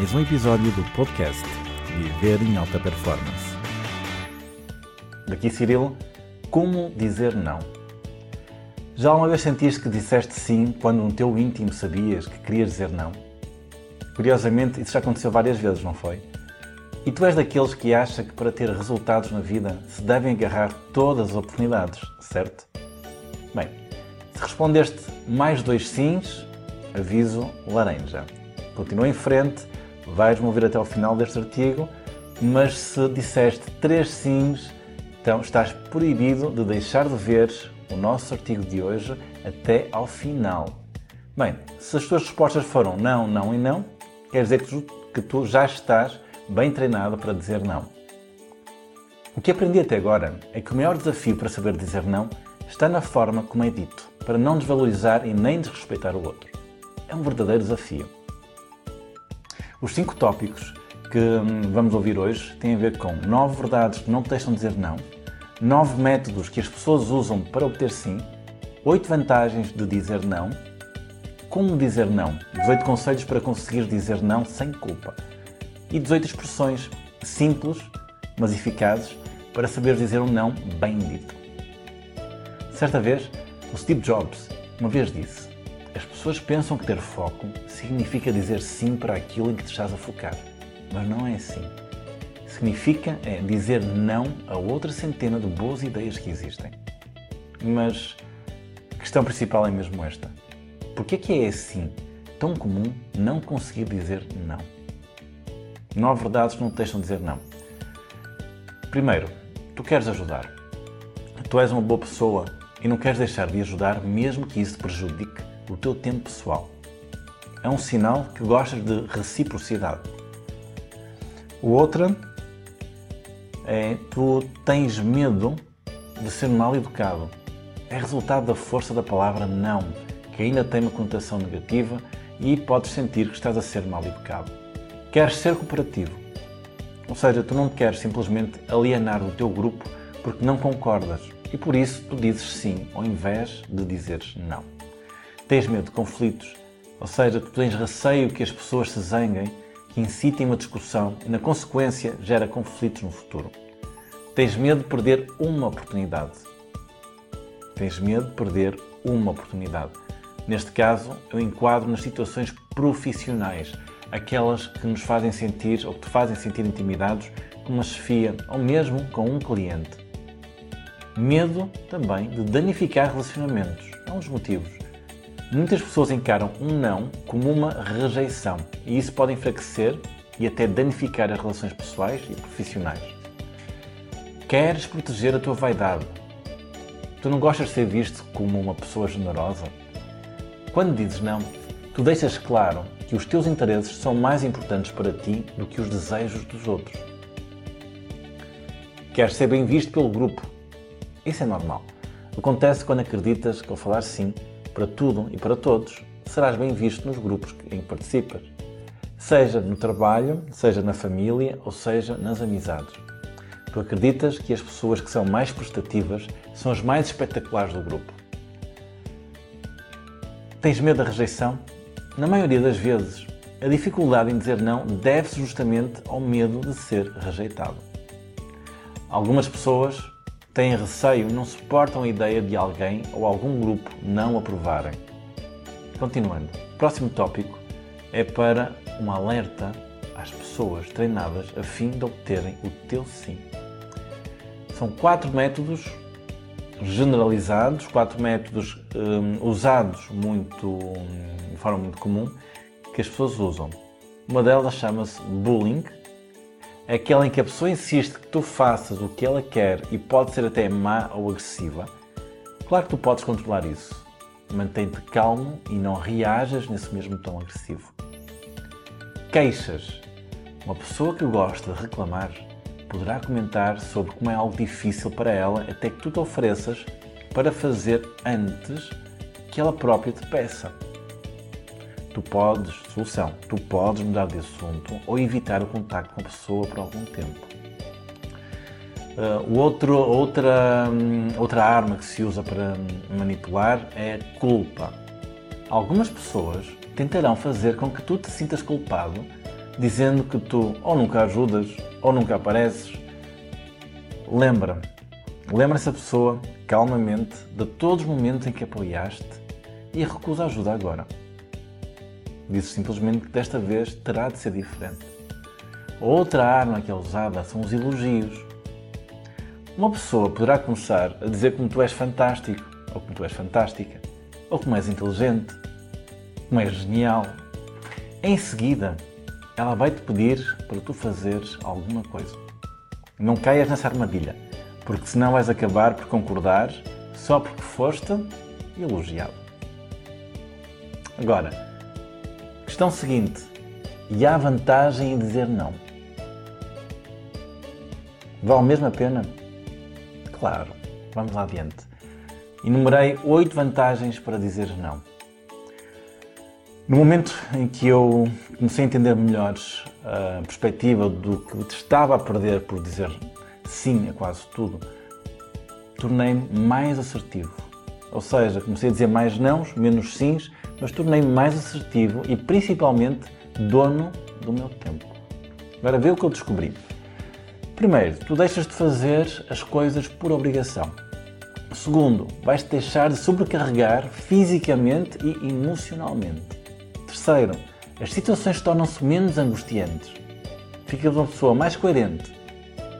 mais um episódio do podcast Viver em Alta Performance. Daqui Cirilo, como dizer não? Já alguma vez sentiste que disseste sim quando no teu íntimo sabias que querias dizer não? Curiosamente, isso já aconteceu várias vezes, não foi? E tu és daqueles que acha que para ter resultados na vida se devem agarrar todas as oportunidades, certo? Bem, se respondeste mais dois sims, aviso laranja. Continua em frente, vais mover até ao final deste artigo, mas se disseste três sims, então estás proibido de deixar de ver o nosso artigo de hoje até ao final. Bem, se as tuas respostas foram não, não e não, quer dizer que tu, que tu já estás bem treinado para dizer não. O que aprendi até agora é que o maior desafio para saber dizer não está na forma como é dito, para não desvalorizar e nem desrespeitar o outro. É um verdadeiro desafio. Os cinco tópicos que hum, vamos ouvir hoje têm a ver com nove verdades que não te deixam dizer não, nove métodos que as pessoas usam para obter sim, oito vantagens de dizer não, como dizer não, 18 conselhos para conseguir dizer não sem culpa e 18 expressões simples, mas eficazes para saber dizer um não bem dito. Certa vez, o Steve Jobs uma vez disse: pessoas pensam que ter foco significa dizer sim para aquilo em que te estás a focar, mas não é assim. Significa é dizer não a outra centena de boas ideias que existem. Mas a questão principal é mesmo esta: por que é assim tão comum não conseguir dizer não? Nove verdades que não te deixam dizer não. Primeiro, tu queres ajudar. Tu és uma boa pessoa e não queres deixar de ajudar, mesmo que isso te prejudique o teu tempo pessoal. É um sinal que gostas de reciprocidade. O outro é tu tens medo de ser mal educado. É resultado da força da palavra não, que ainda tem uma conotação negativa e podes sentir que estás a ser mal educado. Queres ser cooperativo. Ou seja, tu não queres simplesmente alienar do teu grupo porque não concordas e por isso tu dizes sim ao invés de dizeres não. Tens medo de conflitos, ou seja, tu tens receio que as pessoas se zanguem, que incitem uma discussão e, na consequência, gera conflitos no futuro. Tens medo de perder uma oportunidade. Tens medo de perder uma oportunidade. Neste caso, eu enquadro nas situações profissionais aquelas que nos fazem sentir ou que te fazem sentir intimidados com uma chefia ou mesmo com um cliente. Medo também de danificar relacionamentos. Há uns motivos. Muitas pessoas encaram um não como uma rejeição e isso pode enfraquecer e até danificar as relações pessoais e profissionais. Queres proteger a tua vaidade. Tu não gostas de ser visto como uma pessoa generosa? Quando dizes não, tu deixas claro que os teus interesses são mais importantes para ti do que os desejos dos outros. Queres ser bem visto pelo grupo. Isso é normal. Acontece quando acreditas que ao falar sim para tudo e para todos, serás bem visto nos grupos em que participas. Seja no trabalho, seja na família ou seja nas amizades. Tu acreditas que as pessoas que são mais prestativas são as mais espetaculares do grupo. Tens medo da rejeição? Na maioria das vezes, a dificuldade em dizer não deve-se justamente ao medo de ser rejeitado. Algumas pessoas têm receio e não suportam a ideia de alguém ou algum grupo não aprovarem. Continuando, o próximo tópico é para um alerta às pessoas treinadas a fim de obterem o teu sim. São quatro métodos generalizados, quatro métodos um, usados muito, hum, de forma muito comum, que as pessoas usam. Uma delas chama-se bullying, aquela em que a pessoa insiste que tu faças o que ela quer e pode ser até má ou agressiva. Claro que tu podes controlar isso. Mantém-te calmo e não reajas nesse mesmo tom agressivo. Queixas. Uma pessoa que gosta de reclamar poderá comentar sobre como é algo difícil para ela até que tu te ofereças para fazer antes que ela própria te peça. Tu podes, solução, tu podes mudar de assunto ou evitar o contacto com a pessoa por algum tempo. Uh, outro, outra, um, outra arma que se usa para manipular é culpa. Algumas pessoas tentarão fazer com que tu te sintas culpado dizendo que tu ou nunca ajudas ou nunca apareces. Lembra, lembra essa pessoa calmamente de todos os momentos em que apoiaste e recusa ajuda agora. Diz simplesmente que desta vez terá de ser diferente. Outra arma que é usada são os elogios. Uma pessoa poderá começar a dizer como tu és fantástico, ou como tu és fantástica, ou como és inteligente, como és genial. Em seguida, ela vai te pedir para tu fazeres alguma coisa. Não caias nessa armadilha, porque senão vais acabar por concordar só porque foste elogiado. Agora, questão seguinte: e há vantagem em dizer não? Vale mesmo a pena? Claro, vamos lá adiante. Enumerei oito vantagens para dizer não. No momento em que eu comecei a entender melhor a perspectiva do que estava a perder por dizer sim a quase tudo, tornei-me mais assertivo. Ou seja, comecei a dizer mais nãos, menos sims, mas tornei-me mais assertivo e principalmente dono do meu tempo. Agora vê o que eu descobri. Primeiro, tu deixas de fazer as coisas por obrigação. Segundo, vais-te deixar de sobrecarregar fisicamente e emocionalmente. Terceiro, as situações tornam-se menos angustiantes. Ficas uma pessoa mais coerente.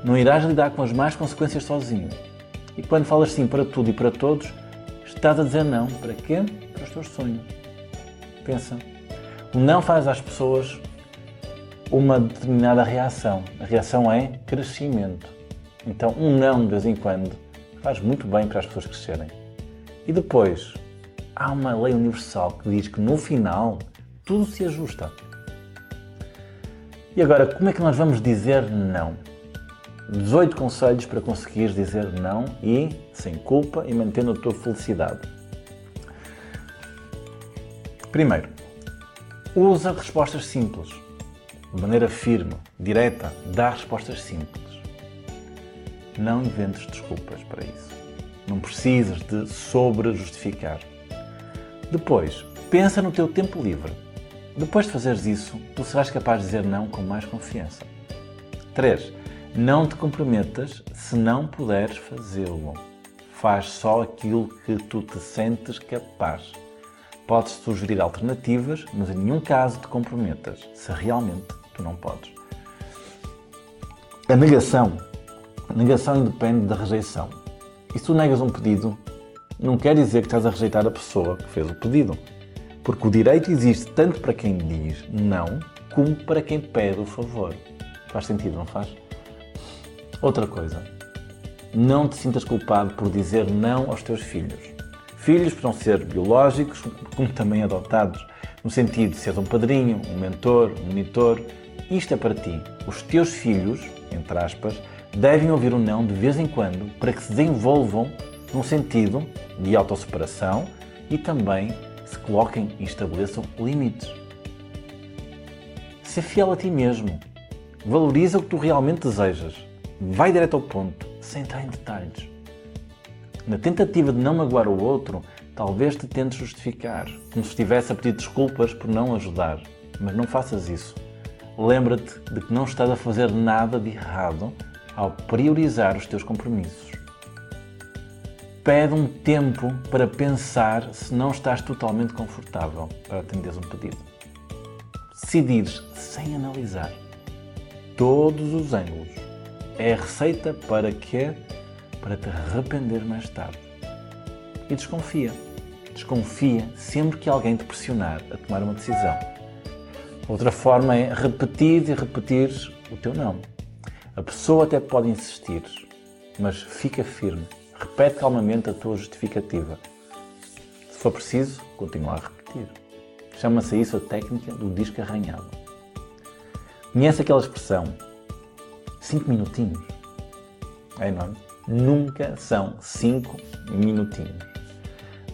Não irás lidar com as más consequências sozinho. E quando falas sim para tudo e para todos, estás a dizer não. Para quê? Para os teus sonhos. Pensa. O não faz às pessoas uma determinada reação. A reação é crescimento. Então, um não de vez em quando faz muito bem para as pessoas crescerem. E depois, há uma lei universal que diz que no final tudo se ajusta. E agora, como é que nós vamos dizer não? 18 conselhos para conseguires dizer não e sem culpa e mantendo a tua felicidade. Primeiro, usa respostas simples, de maneira firme, direta, dá respostas simples. Não inventes desculpas para isso. Não precisas de sobre-justificar. Depois, pensa no teu tempo livre. Depois de fazeres isso, tu serás capaz de dizer não com mais confiança. 3. Não te comprometas se não puderes fazê-lo. Faz só aquilo que tu te sentes capaz. Podes sugerir alternativas, mas em nenhum caso te comprometas se realmente tu não podes. A negação. A negação independe da rejeição. E se tu negas um pedido, não quer dizer que estás a rejeitar a pessoa que fez o pedido. Porque o direito existe tanto para quem diz não, como para quem pede o favor. Faz sentido, não faz? Outra coisa. Não te sintas culpado por dizer não aos teus filhos. Filhos poderão ser biológicos, como também adotados, no sentido de ser um padrinho, um mentor, um monitor. Isto é para ti. Os teus filhos, entre aspas, devem ouvir o um não de vez em quando para que se desenvolvam num sentido de autosseparação e também se coloquem e estabeleçam limites. Ser fiel a ti mesmo. Valoriza o que tu realmente desejas. Vai direto ao ponto, sem entrar em detalhes. Na tentativa de não magoar o outro, talvez te tentes justificar, como se estivesse a pedir desculpas por não ajudar. Mas não faças isso. Lembra-te de que não estás a fazer nada de errado ao priorizar os teus compromissos pede um tempo para pensar se não estás totalmente confortável para atenderes um pedido. Decidires sem analisar todos os ângulos é a receita para quê? Para te arrepender mais tarde. E desconfia. Desconfia sempre que alguém te pressionar a tomar uma decisão. Outra forma é repetir e repetir o teu não. A pessoa até pode insistir, mas fica firme Repete calmamente a tua justificativa. Se for preciso, continua a repetir. Chama-se isso a técnica do disco arranhado. Conhece aquela expressão? Cinco minutinhos. É enorme. Nunca são cinco minutinhos.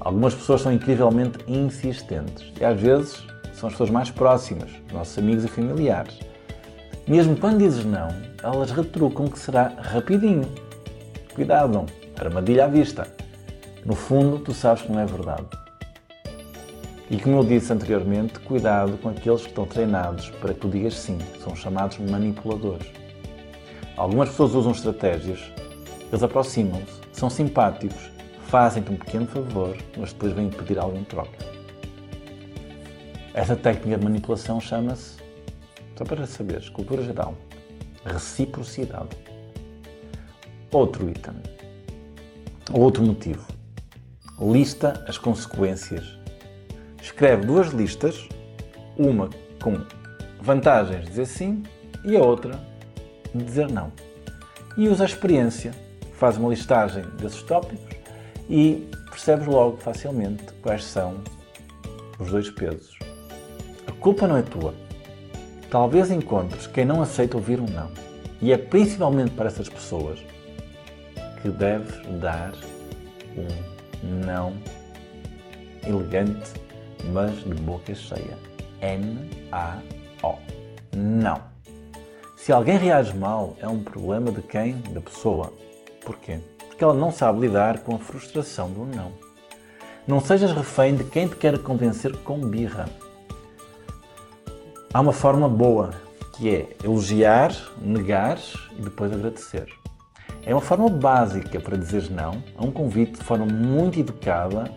Algumas pessoas são incrivelmente insistentes e às vezes são as pessoas mais próximas, nossos amigos e familiares. Mesmo quando dizes não, elas retrucam que será rapidinho. Cuidado, Armadilha à vista. No fundo, tu sabes que não é verdade. E como eu disse anteriormente, cuidado com aqueles que estão treinados para que tu digas sim, são chamados manipuladores. Algumas pessoas usam estratégias, eles aproximam-se, são simpáticos, fazem-te um pequeno favor, mas depois vêm pedir algo em troca. Essa técnica de manipulação chama-se, só para saberes, cultura geral, reciprocidade. Outro item, outro motivo, lista as consequências. Escreve duas listas, uma com vantagens de dizer sim e a outra de dizer não. E usa a experiência, faz uma listagem desses tópicos e percebes logo facilmente quais são os dois pesos. A culpa não é tua. Talvez encontres quem não aceita ouvir um não. E é principalmente para essas pessoas que deves dar um não elegante, mas de boca cheia. N-A-O. Não. Se alguém reage mal, é um problema de quem? Da pessoa. Porquê? Porque ela não sabe lidar com a frustração do não. Não sejas refém de quem te quer convencer com birra. Há uma forma boa, que é elogiar, negar e depois agradecer. É uma forma básica para dizer não a um convite de forma muito educada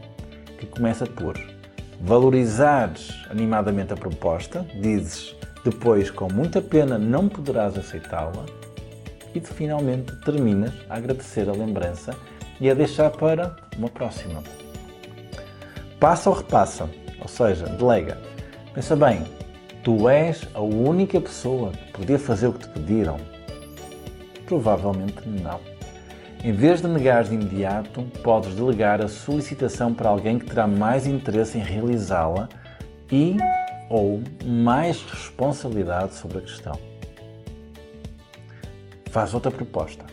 que começa por valorizares animadamente a proposta, dizes depois com muita pena não poderás aceitá-la e finalmente terminas a agradecer a lembrança e a deixar para uma próxima. Passa ou repassa, ou seja, delega. Pensa bem, tu és a única pessoa que podia fazer o que te pediram. Provavelmente não. Em vez de negar de imediato, podes delegar a solicitação para alguém que terá mais interesse em realizá-la e ou mais responsabilidade sobre a questão faz outra proposta.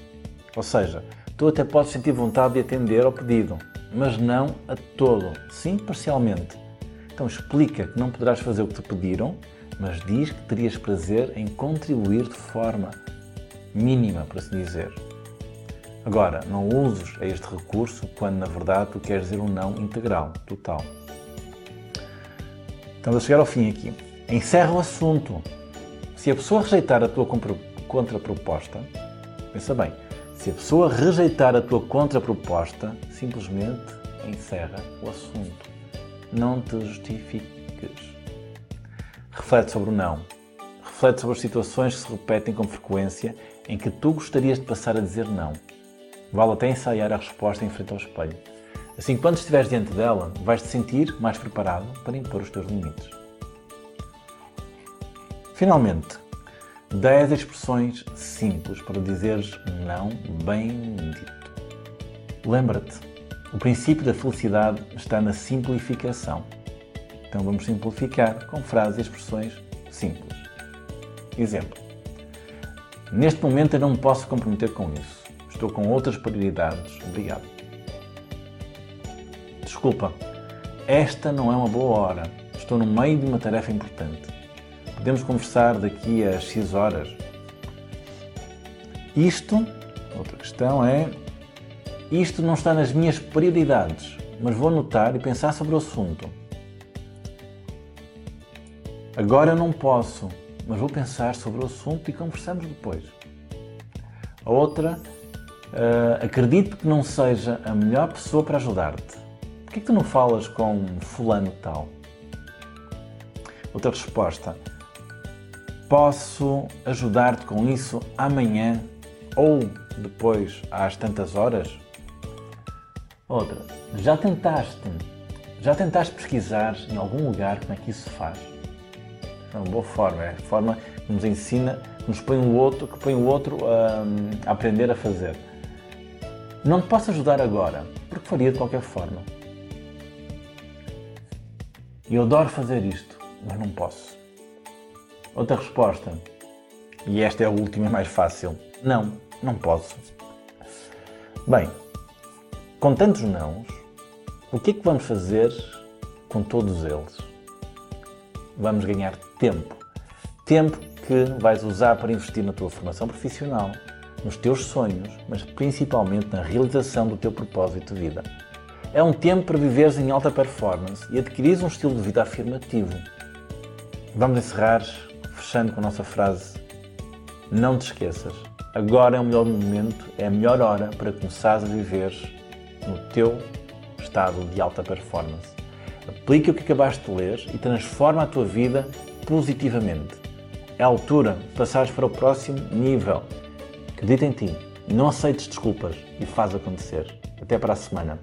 Ou seja, tu até podes sentir vontade de atender ao pedido, mas não a todo, sim parcialmente. Então explica que não poderás fazer o que te pediram, mas diz que terias prazer em contribuir de forma mínima, para se dizer. Agora, não uses este recurso quando na verdade tu queres dizer um não integral, total. Estamos a chegar ao fim aqui. Encerra o assunto. Se a pessoa rejeitar a tua contraproposta, pensa bem, se a pessoa rejeitar a tua contraproposta, simplesmente encerra o assunto. Não te justifiques. Reflete sobre o não. Reflete sobre as situações que se repetem com frequência em que tu gostarias de passar a dizer não. Vale até ensaiar a resposta em frente ao espelho. Assim, quando estiveres diante dela, vais-te sentir mais preparado para impor os teus limites. Finalmente, 10 expressões simples para dizeres não bem dito. Lembra-te, o princípio da felicidade está na simplificação. Então vamos simplificar com frases e expressões simples. Exemplo: Neste momento eu não me posso comprometer com isso. Estou com outras prioridades. Obrigado. Desculpa, esta não é uma boa hora. Estou no meio de uma tarefa importante. Podemos conversar daqui a X horas. Isto, outra questão é, isto não está nas minhas prioridades, mas vou anotar e pensar sobre o assunto. Agora não posso, mas vou pensar sobre o assunto e conversamos depois. A outra, uh, acredito que não seja a melhor pessoa para ajudar-te. Por que, é que tu não falas com fulano tal? Outra resposta, Posso ajudar-te com isso amanhã ou depois às tantas horas? Outra, já tentaste, já tentaste pesquisar em algum lugar como é que isso se faz? É uma boa forma, é a forma que nos ensina, nos põe o outro, que põe o outro a, a aprender a fazer. Não te posso ajudar agora, porque faria de qualquer forma. Eu adoro fazer isto, mas não posso. Outra resposta, e esta é a última e mais fácil: não, não posso. Bem, com tantos nãos, o que é que vamos fazer com todos eles? Vamos ganhar tempo. Tempo que vais usar para investir na tua formação profissional, nos teus sonhos, mas principalmente na realização do teu propósito de vida. É um tempo para viveres em alta performance e adquirires um estilo de vida afirmativo. Vamos encerrar fechando com a nossa frase: Não te esqueças, agora é o melhor momento, é a melhor hora para começares a viver no teu estado de alta performance. Aplica o que acabaste de ler e transforma a tua vida positivamente. É a altura de passares para o próximo nível. Acredita em ti, não aceites desculpas e faz acontecer. Até para a semana.